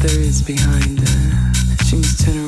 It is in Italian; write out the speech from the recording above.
there is behind her. She must turn around.